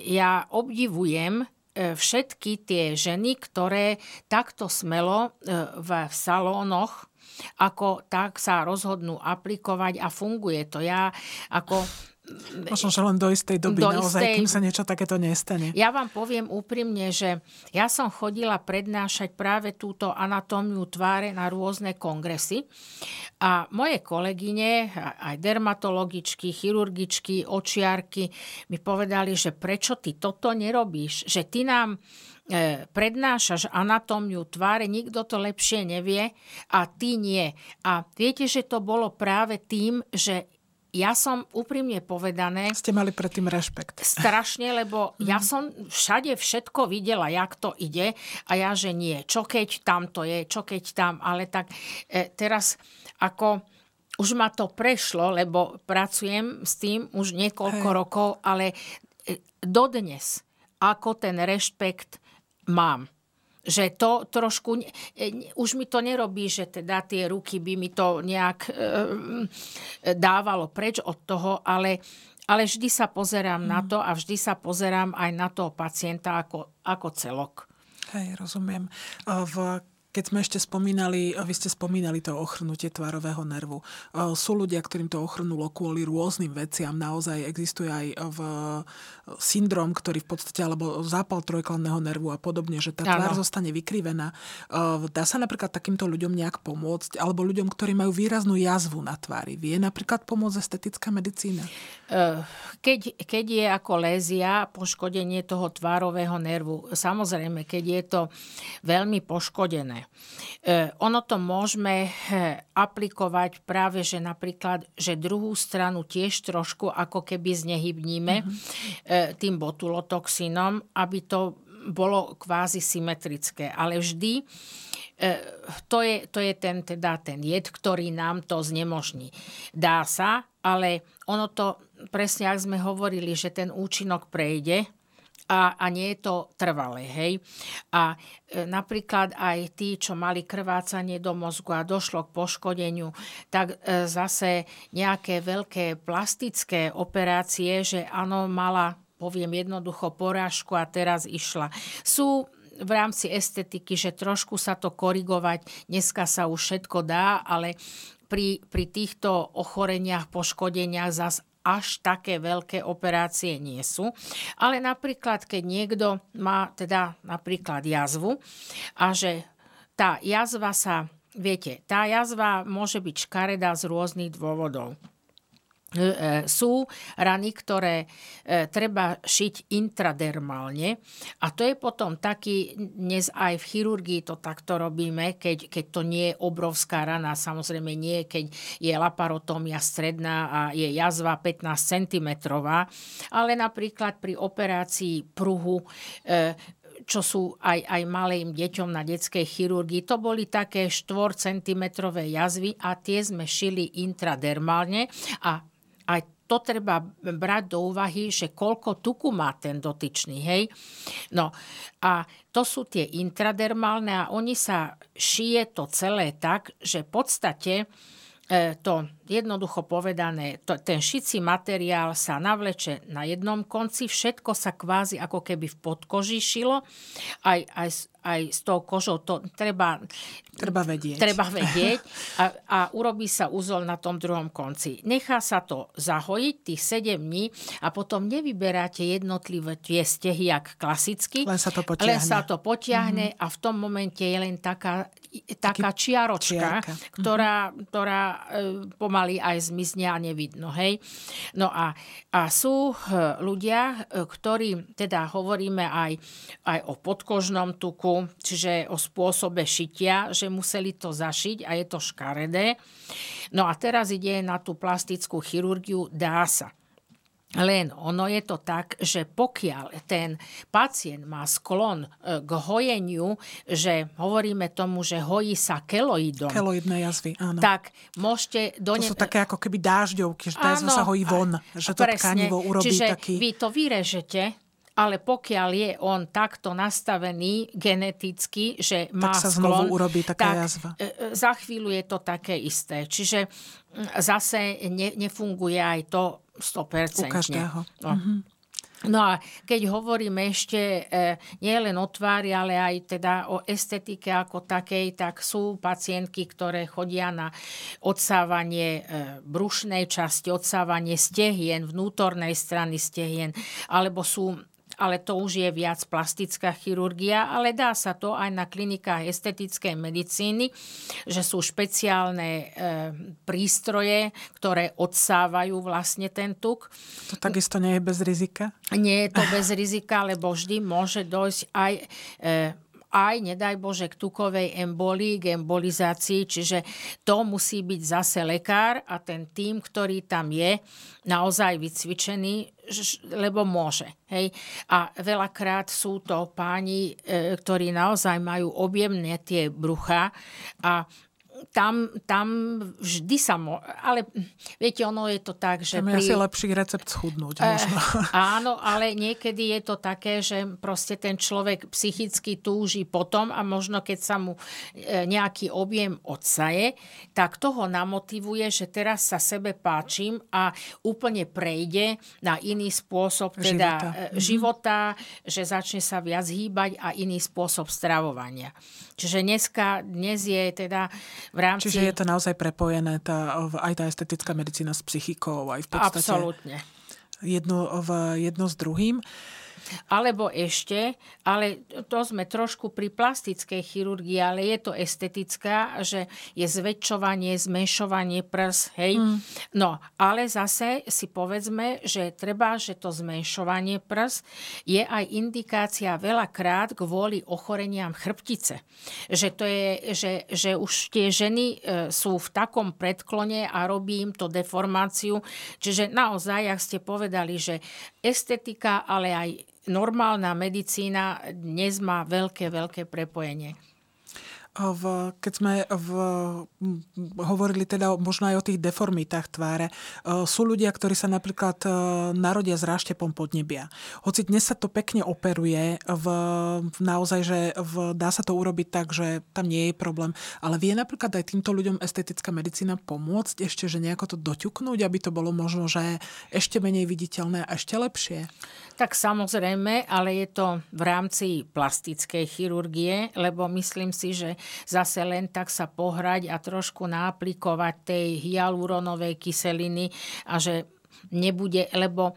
ja obdivujem e, všetky tie ženy, ktoré takto smelo v salónoch ako tak sa rozhodnú aplikovať a funguje to. Ja ako Možno, že len do istej doby do naozaj, istej... kým sa niečo takéto nestane. Ja vám poviem úprimne, že ja som chodila prednášať práve túto anatómiu tváre na rôzne kongresy a moje kolegyne, aj dermatologičky, chirurgičky, očiarky mi povedali, že prečo ty toto nerobíš, že ty nám e, prednášaš anatómiu tváre, nikto to lepšie nevie a ty nie. A viete, že to bolo práve tým, že ja som úprimne povedané... Ste mali predtým rešpekt. Strašne, lebo ja mhm. som všade všetko videla, jak to ide a ja, že nie. Čo keď tam to je, čo keď tam, ale tak e, teraz ako už ma to prešlo, lebo pracujem s tým už niekoľko Hej. rokov, ale dodnes, ako ten rešpekt mám že to trošku, už mi to nerobí, že teda tie ruky by mi to nejak e, dávalo preč od toho, ale, ale vždy sa pozerám mm. na to a vždy sa pozerám aj na toho pacienta ako, ako celok. Hej, rozumiem. V keď sme ešte spomínali, vy ste spomínali to ochrnutie tvarového nervu. Sú ľudia, ktorým to ochrnulo kvôli rôznym veciam. Naozaj existuje aj v syndrom, ktorý v podstate, alebo zápal trojklanného nervu a podobne, že tá tvár zostane vykrivená. Dá sa napríklad takýmto ľuďom nejak pomôcť? Alebo ľuďom, ktorí majú výraznú jazvu na tvári. Vie napríklad pomôcť estetická medicína? Keď, keď je ako lézia, poškodenie toho tvárového nervu, samozrejme, keď je to veľmi poškodené, E, ono to môžeme e, aplikovať práve, že napríklad, že druhú stranu tiež trošku ako keby znehybníme mm-hmm. tým botulotoxínom, aby to bolo kvázi symetrické. Ale vždy to je, to je ten, teda ten jed, ktorý nám to znemožní. Dá sa, ale ono to, presne ak sme hovorili, že ten účinok prejde, a, a nie je to trvalé. Hej? A e, napríklad aj tí, čo mali krvácanie do mozgu a došlo k poškodeniu, tak e, zase nejaké veľké plastické operácie, že áno, mala, poviem jednoducho, porážku a teraz išla. Sú v rámci estetiky, že trošku sa to korigovať, dneska sa už všetko dá, ale pri, pri týchto ochoreniach, poškodeniach zas až také veľké operácie nie sú. Ale napríklad, keď niekto má teda napríklad jazvu a že tá jazva sa, viete, tá jazva môže byť škaredá z rôznych dôvodov. E, e, sú rany, ktoré e, treba šiť intradermálne a to je potom taký, dnes aj v chirurgii to takto robíme, keď, keď to nie je obrovská rana, samozrejme nie, keď je laparotómia stredná a je jazva 15 cm, ale napríklad pri operácii pruhu čo sú aj, aj malým deťom na detskej chirurgii. To boli také 4 cm jazvy a tie sme šili intradermálne a to treba brať do úvahy, že koľko tuku má ten dotyčný, hej. No a to sú tie intradermálne a oni sa šije to celé tak, že v podstate to jednoducho povedané, to, ten šicí materiál sa navleče na jednom konci, všetko sa kvázi ako keby v podkoži šilo, aj, aj, aj s tou kožou to treba, treba vedieť, treba vedieť a, a urobí sa úzol na tom druhom konci. Nechá sa to zahojiť tých 7 dní a potom nevyberáte jednotlivé tie stehy, jak klasicky. Len sa to potiahne. Len sa to potiahne mm-hmm. a v tom momente je len taká, taká čiaročka, čiarka. ktorá, ktorá e, pomaly aj zmizne a nevidno. Hej? No a, a sú e, ľudia, e, ktorí teda hovoríme aj, aj o podkožnom tuku, čiže o spôsobe šitia, že museli to zašiť a je to škaredé. No a teraz ide na tú plastickú chirurgiu, dá sa. Len ono je to tak, že pokiaľ ten pacient má sklon e, k hojeniu, že hovoríme tomu, že hojí sa keloidom. Keloidné jazvy, áno. Tak môžete... Do ne... To sú také ako keby dážďovky, že tá jazva sa hojí von. Že to presne, tkanivo urobí Čiže taký... vy to vyrežete, ale pokiaľ je on takto nastavený geneticky, že má tak sa sklon, znovu urobí taká tak jazva. E, e, za chvíľu je to také isté. Čiže zase ne, nefunguje aj to 100%. U každého. No. Mm-hmm. No a keď hovoríme ešte e, nie len o tvári, ale aj teda o estetike ako takej, tak sú pacientky, ktoré chodia na odsávanie e, brušnej časti, odsávanie stehien, vnútornej strany stehien, alebo sú ale to už je viac plastická chirurgia, ale dá sa to aj na klinikách estetickej medicíny, že sú špeciálne e, prístroje, ktoré odsávajú vlastne ten tuk. To takisto nie je bez rizika? Nie je to bez rizika, lebo vždy môže dojsť aj e, aj, nedaj Bože, k tukovej embolii, k embolizácii, čiže to musí byť zase lekár a ten tým, ktorý tam je, naozaj vycvičený, lebo môže. Hej? A veľakrát sú to páni, e, ktorí naozaj majú objemné tie brucha a tam, tam vždy sa... Mo- ale viete, ono je to tak, že... Tam je pri... asi lepší recept schudnúť. Eh, možno. áno, ale niekedy je to také, že proste ten človek psychicky túži potom a možno keď sa mu e, nejaký objem odsaje, tak toho namotivuje, že teraz sa sebe páčim a úplne prejde na iný spôsob teda života, e, života že začne sa viac hýbať a iný spôsob stravovania. Čiže dneska, dnes je teda v rámci... Čiže je to naozaj prepojené, tá, aj tá estetická medicína s psychikou, aj v podstate... Absolútne. Jedno, v, jedno s druhým. Alebo ešte, ale to sme trošku pri plastickej chirurgii, ale je to estetická, že je zväčšovanie, zmenšovanie prs, hej. Mm. No, ale zase si povedzme, že treba, že to zmenšovanie prs je aj indikácia veľakrát kvôli ochoreniam chrbtice. Že to je, že, že už tie ženy e, sú v takom predklone a robí im to deformáciu. Čiže naozaj, ak ste povedali, že estetika, ale aj normálna medicína dnes má veľké, veľké prepojenie. V, keď sme v, hovorili teda možno aj o tých deformitách tváre, e, sú ľudia, ktorí sa napríklad e, narodia s ráštepom podnebia. Hoci dnes sa to pekne operuje, v, naozaj, že v, dá sa to urobiť tak, že tam nie je problém, ale vie napríklad aj týmto ľuďom estetická medicína pomôcť ešte, že nejako to doťuknúť, aby to bolo možno, že ešte menej viditeľné a ešte lepšie? Tak samozrejme, ale je to v rámci plastickej chirurgie, lebo myslím si, že zase len tak sa pohrať a trošku naaplikovať tej hyaluronovej kyseliny a že nebude, lebo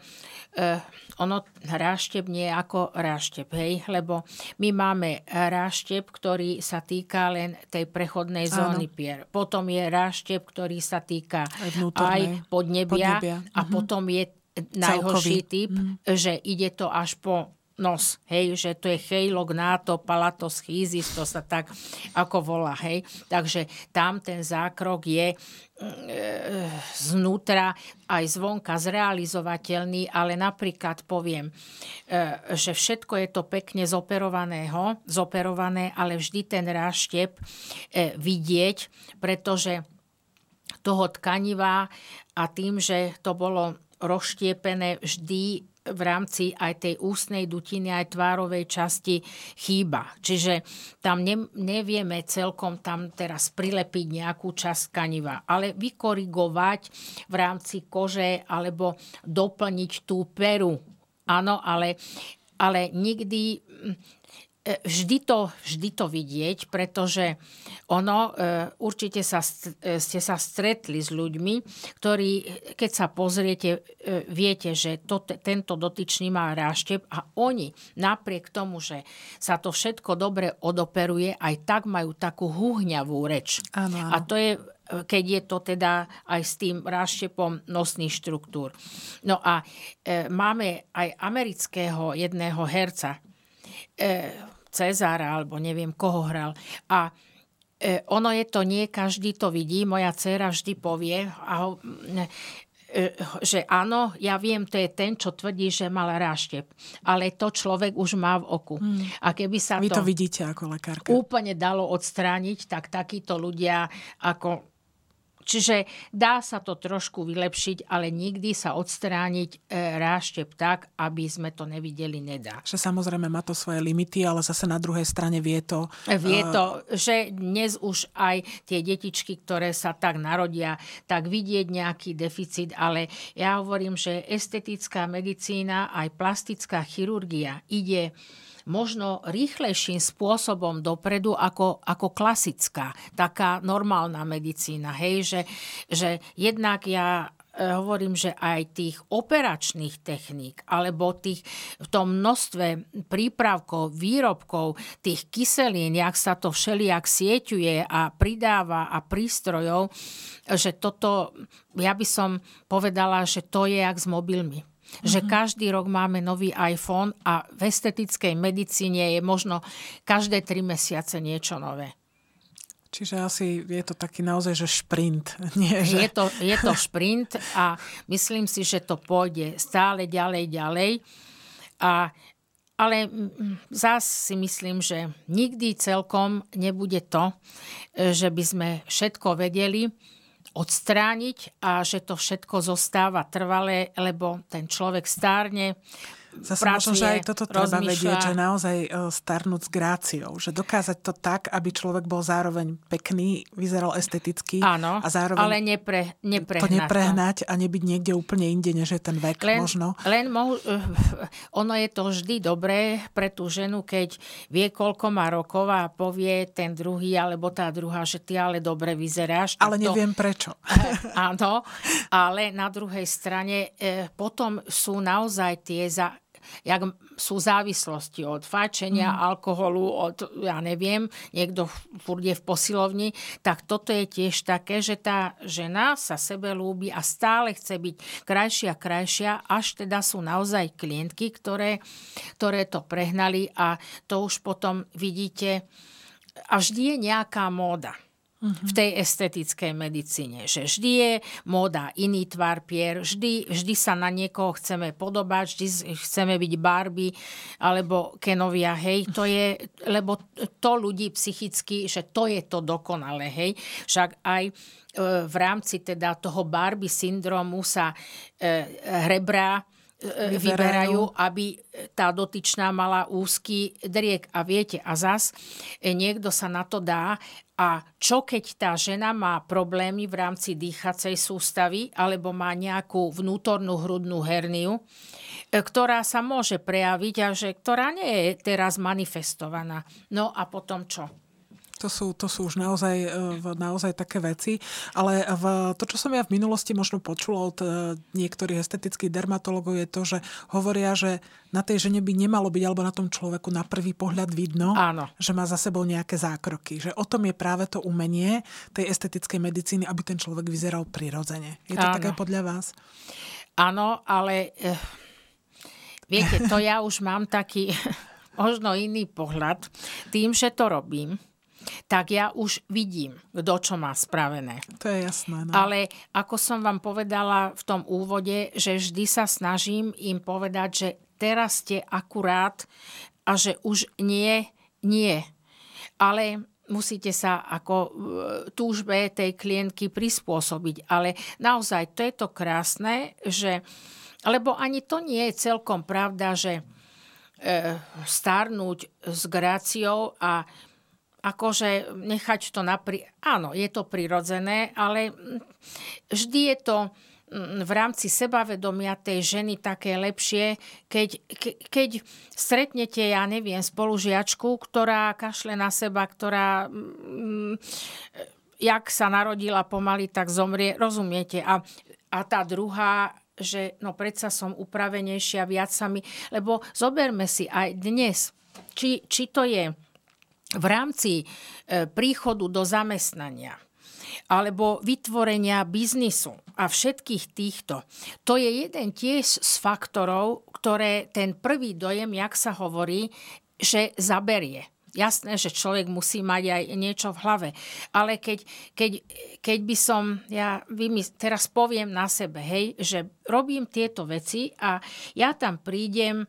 eh, ono ráštep nie je ako ráštep, hej, lebo my máme ráštep, ktorý sa týka len tej prechodnej zóny Áno. pier. Potom je ráštep, ktorý sa týka aj, aj podnebia, podnebia. a mhm. potom je najhorší typ, mm. že ide to až po nos, hej, že to je cheilognato palatoschizis, to sa tak ako volá, hej. Takže tam ten zákrok je e, znútra aj zvonka zrealizovateľný, ale napríklad poviem, e, že všetko je to pekne zoperovaného, zoperované, ale vždy ten ráštep e, vidieť, pretože toho tkaniva a tým, že to bolo rozštiepené vždy v rámci aj tej ústnej dutiny, aj tvárovej časti chýba. Čiže tam ne, nevieme celkom tam teraz prilepiť nejakú časť tkaniva, ale vykorigovať v rámci kože alebo doplniť tú peru. Áno, ale, ale nikdy vždy to, vždy to vidieť, pretože ono, e, určite sa, e, ste sa stretli s ľuďmi, ktorí, keď sa pozriete, viete, že to, tento dotyčný má ráštep a oni napriek tomu, že sa to všetko dobre odoperuje, aj tak majú takú húhňavú reč. Ano, ano. A to je keď je to teda aj s tým ráštepom nosných štruktúr. No a e, máme aj amerického jedného herca, e, Cezára alebo neviem koho hral. A e, ono je to, nie každý to vidí. Moja dcera vždy povie, a ho, e, že áno, ja viem, to je ten, čo tvrdí, že mal ráštep. Ale to človek už má v oku. Hmm. A keby sa Vy to, to vidíte ako lekárka. úplne dalo odstrániť, tak takíto ľudia ako Čiže dá sa to trošku vylepšiť, ale nikdy sa odstrániť e, ráštep tak, aby sme to nevideli, nedá. Že samozrejme má to svoje limity, ale zase na druhej strane vie to... Vie e, to, že dnes už aj tie detičky, ktoré sa tak narodia, tak vidieť nejaký deficit, ale ja hovorím, že estetická medicína, aj plastická chirurgia ide možno rýchlejším spôsobom dopredu ako, ako klasická, taká normálna medicína. Hej, že, že jednak ja e, hovorím, že aj tých operačných techník alebo tých, v tom množstve prípravkov, výrobkov, tých kyselín, jak sa to všelijak sieťuje a pridáva a prístrojov, že toto, ja by som povedala, že to je jak s mobilmi že mm-hmm. každý rok máme nový iPhone a v estetickej medicíne je možno každé tri mesiace niečo nové. Čiže asi je to taký naozaj, že šprint. Nie, že... Je, to, je to šprint a myslím si, že to pôjde stále ďalej, ďalej. A ale zás si myslím, že nikdy celkom nebude to, e, že by sme všetko vedeli odstrániť a že to všetko zostáva trvalé, lebo ten človek stárne, Zase pracuje, možno, že aj toto treba vedieť, že naozaj e, starnúť s gráciou. Že dokázať to tak, aby človek bol zároveň pekný, vyzeral esteticky. Áno, a zároveň ale nepre, neprehnať. To neprehnať a nebyť niekde úplne inde, než je ten vek len, možno. Len mo- ono je to vždy dobré pre tú ženu, keď vie, koľko má rokov a povie ten druhý alebo tá druhá, že ty ale dobre vyzeráš. Ale neviem to... prečo. Áno, ale na druhej strane e, potom sú naozaj tie za, jak sú závislosti od fajčenia, mm. alkoholu, od, ja neviem, niekto furt je v posilovni, tak toto je tiež také, že tá žena sa sebe lúbi a stále chce byť krajšia a krajšia, až teda sú naozaj klientky, ktoré, ktoré to prehnali a to už potom vidíte, a vždy je nejaká móda v tej estetickej medicíne. Že vždy je móda iný tvar pier, vždy, vždy sa na niekoho chceme podobať, vždy chceme byť Barbie alebo Kenovia, hej, to je, lebo to ľudí psychicky, že to je to dokonale, hej. Však aj e, v rámci teda toho Barbie syndromu sa e, hrebrá vyberajú. vyberajú, aby tá dotyčná mala úzky driek. A viete, a zas e, niekto sa na to dá. A čo keď tá žena má problémy v rámci dýchacej sústavy alebo má nejakú vnútornú hrudnú herniu, e, ktorá sa môže prejaviť a že ktorá nie je teraz manifestovaná. No a potom čo? To sú, to sú už naozaj, e, naozaj také veci. Ale v, to, čo som ja v minulosti možno počula od e, niektorých estetických dermatologov, je to, že hovoria, že na tej žene by nemalo byť, alebo na tom človeku na prvý pohľad vidno, Áno. že má za sebou nejaké zákroky. Že o tom je práve to umenie tej estetickej medicíny, aby ten človek vyzeral prirodzene. Je to Áno. také podľa vás? Áno, ale eh, viete, to ja už mám taký možno iný pohľad. Tým, že to robím, tak ja už vidím, kto čo má spravené. To je jasné. No. Ale ako som vám povedala v tom úvode, že vždy sa snažím im povedať, že teraz ste akurát a že už nie, nie. Ale musíte sa ako e, túžbe tej klientky prispôsobiť. Ale naozaj to je to krásne, že lebo ani to nie je celkom pravda, že e, starnúť s gráciou a akože nechať to napri... Áno, je to prirodzené, ale vždy je to mm, v rámci sebavedomia tej ženy také lepšie, keď, ke, keď stretnete, ja neviem, spolužiačku, ktorá kašle na seba, ktorá mm, jak sa narodila pomaly, tak zomrie, rozumiete? A, a tá druhá že no predsa som upravenejšia, viac sa mi... Lebo zoberme si aj dnes, či, či to je v rámci e, príchodu do zamestnania alebo vytvorenia biznisu a všetkých týchto. To je jeden tiež z faktorov, ktoré ten prvý dojem, jak sa hovorí, že zaberie. Jasné, že človek musí mať aj niečo v hlave. Ale keď, keď, keď by som, ja vymys- teraz poviem na sebe, hej, že robím tieto veci a ja tam prídem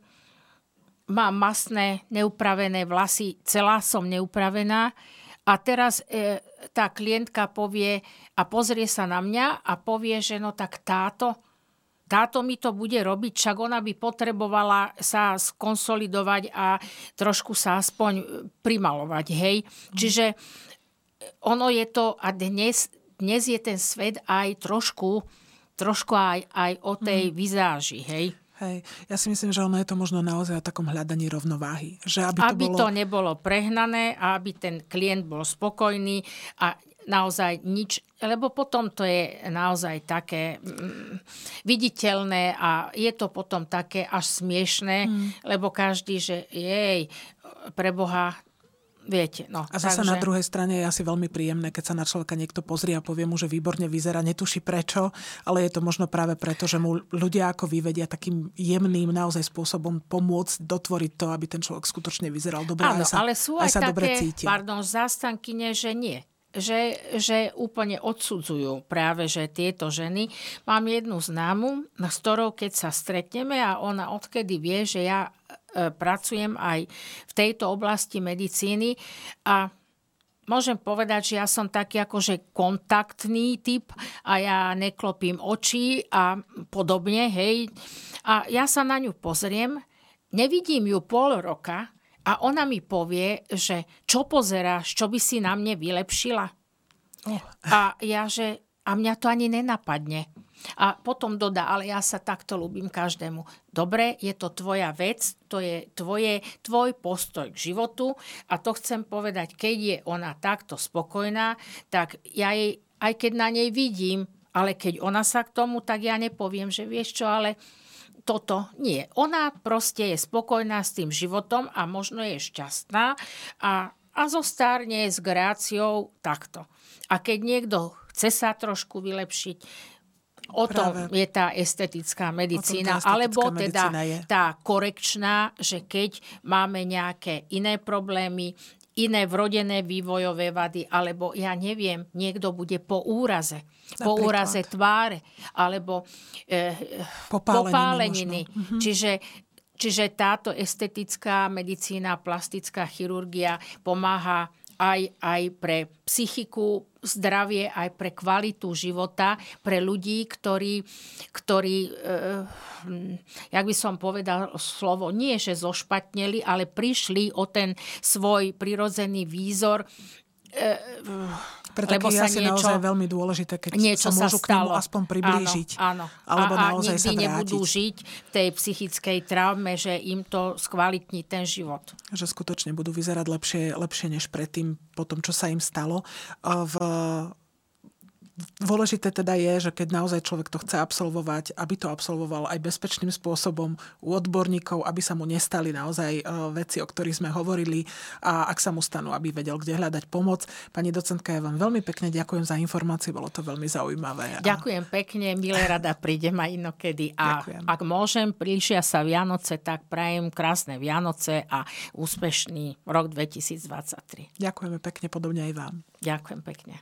mám masné, neupravené vlasy, celá som neupravená a teraz e, tá klientka povie a pozrie sa na mňa a povie, že no tak táto, táto mi to bude robiť, však ona by potrebovala sa skonsolidovať a trošku sa aspoň primalovať, hej. Mm. Čiže ono je to, a dnes, dnes je ten svet aj trošku, trošku aj, aj o tej mm. vizáži, hej. Hej, ja si myslím, že ono je to možno naozaj o takom hľadaní rovnováhy. Že aby, to, aby bolo... to nebolo prehnané a aby ten klient bol spokojný a naozaj nič, lebo potom to je naozaj také mm, viditeľné a je to potom také až smiešné, mm. lebo každý, že jej, pre Boha, Viete, no. A zase takže... na druhej strane je asi veľmi príjemné, keď sa na človeka niekto pozrie a povie mu, že výborne vyzerá, netuší prečo, ale je to možno práve preto, že mu ľudia ako vy vedia takým jemným naozaj spôsobom pomôcť dotvoriť to, aby ten človek skutočne vyzeral dobre Áno, aj sa, ale sú aj, aj sa také, dobre cítil. pardon, zástankyne, že nie že, že úplne odsudzujú práve, že tieto ženy. Mám jednu známu, s ktorou keď sa stretneme a ona odkedy vie, že ja pracujem aj v tejto oblasti medicíny a môžem povedať, že ja som taký akože kontaktný typ a ja neklopím oči a podobne, hej. A ja sa na ňu pozriem, nevidím ju pol roka a ona mi povie, že čo pozeráš, čo by si na mne vylepšila. Oh. A ja, že a mňa to ani nenapadne. A potom dodá, ale ja sa takto ľúbim každému. Dobre, je to tvoja vec, to je tvoje, tvoj postoj k životu a to chcem povedať, keď je ona takto spokojná, tak ja jej, aj keď na nej vidím, ale keď ona sa k tomu, tak ja nepoviem, že vieš čo, ale toto nie. Ona proste je spokojná s tým životom a možno je šťastná a, a zostárne s gráciou takto. A keď niekto chce sa trošku vylepšiť, O tom je tá estetická medicína, estetická alebo teda je. tá korekčná, že keď máme nejaké iné problémy, iné vrodené vývojové vady, alebo ja neviem, niekto bude po úraze, Napríklad. po úraze tváre, alebo e, popáleniny. popáleniny. Mhm. Čiže Čiže táto estetická medicína, plastická chirurgia pomáha aj, aj pre psychiku, zdravie, aj pre kvalitu života, pre ľudí, ktorí, ktorí e, jak by som povedal slovo, nie že zošpatneli, ale prišli o ten svoj prirodzený výzor e, pre lebo sa je niečo, naozaj veľmi dôležité, keď niečo sa môžu sa k nemu aspoň priblížiť. Áno, áno. Alebo a, a naozaj nikdy sa nebudú žiť v tej psychickej traume, že im to skvalitní ten život. Že skutočne budú vyzerať lepšie, lepšie než predtým, po tom, čo sa im stalo. V Dôležité teda je, že keď naozaj človek to chce absolvovať, aby to absolvoval aj bezpečným spôsobom u odborníkov, aby sa mu nestali naozaj e, veci, o ktorých sme hovorili a ak sa mu stanú, aby vedel, kde hľadať pomoc. Pani docentka, ja vám veľmi pekne ďakujem za informácie, bolo to veľmi zaujímavé. Ďakujem pekne, milé rada, prídem aj inokedy. A ďakujem. ak môžem, blížia sa Vianoce, tak prajem krásne Vianoce a úspešný rok 2023. Ďakujeme pekne, podobne aj vám. Ďakujem pekne.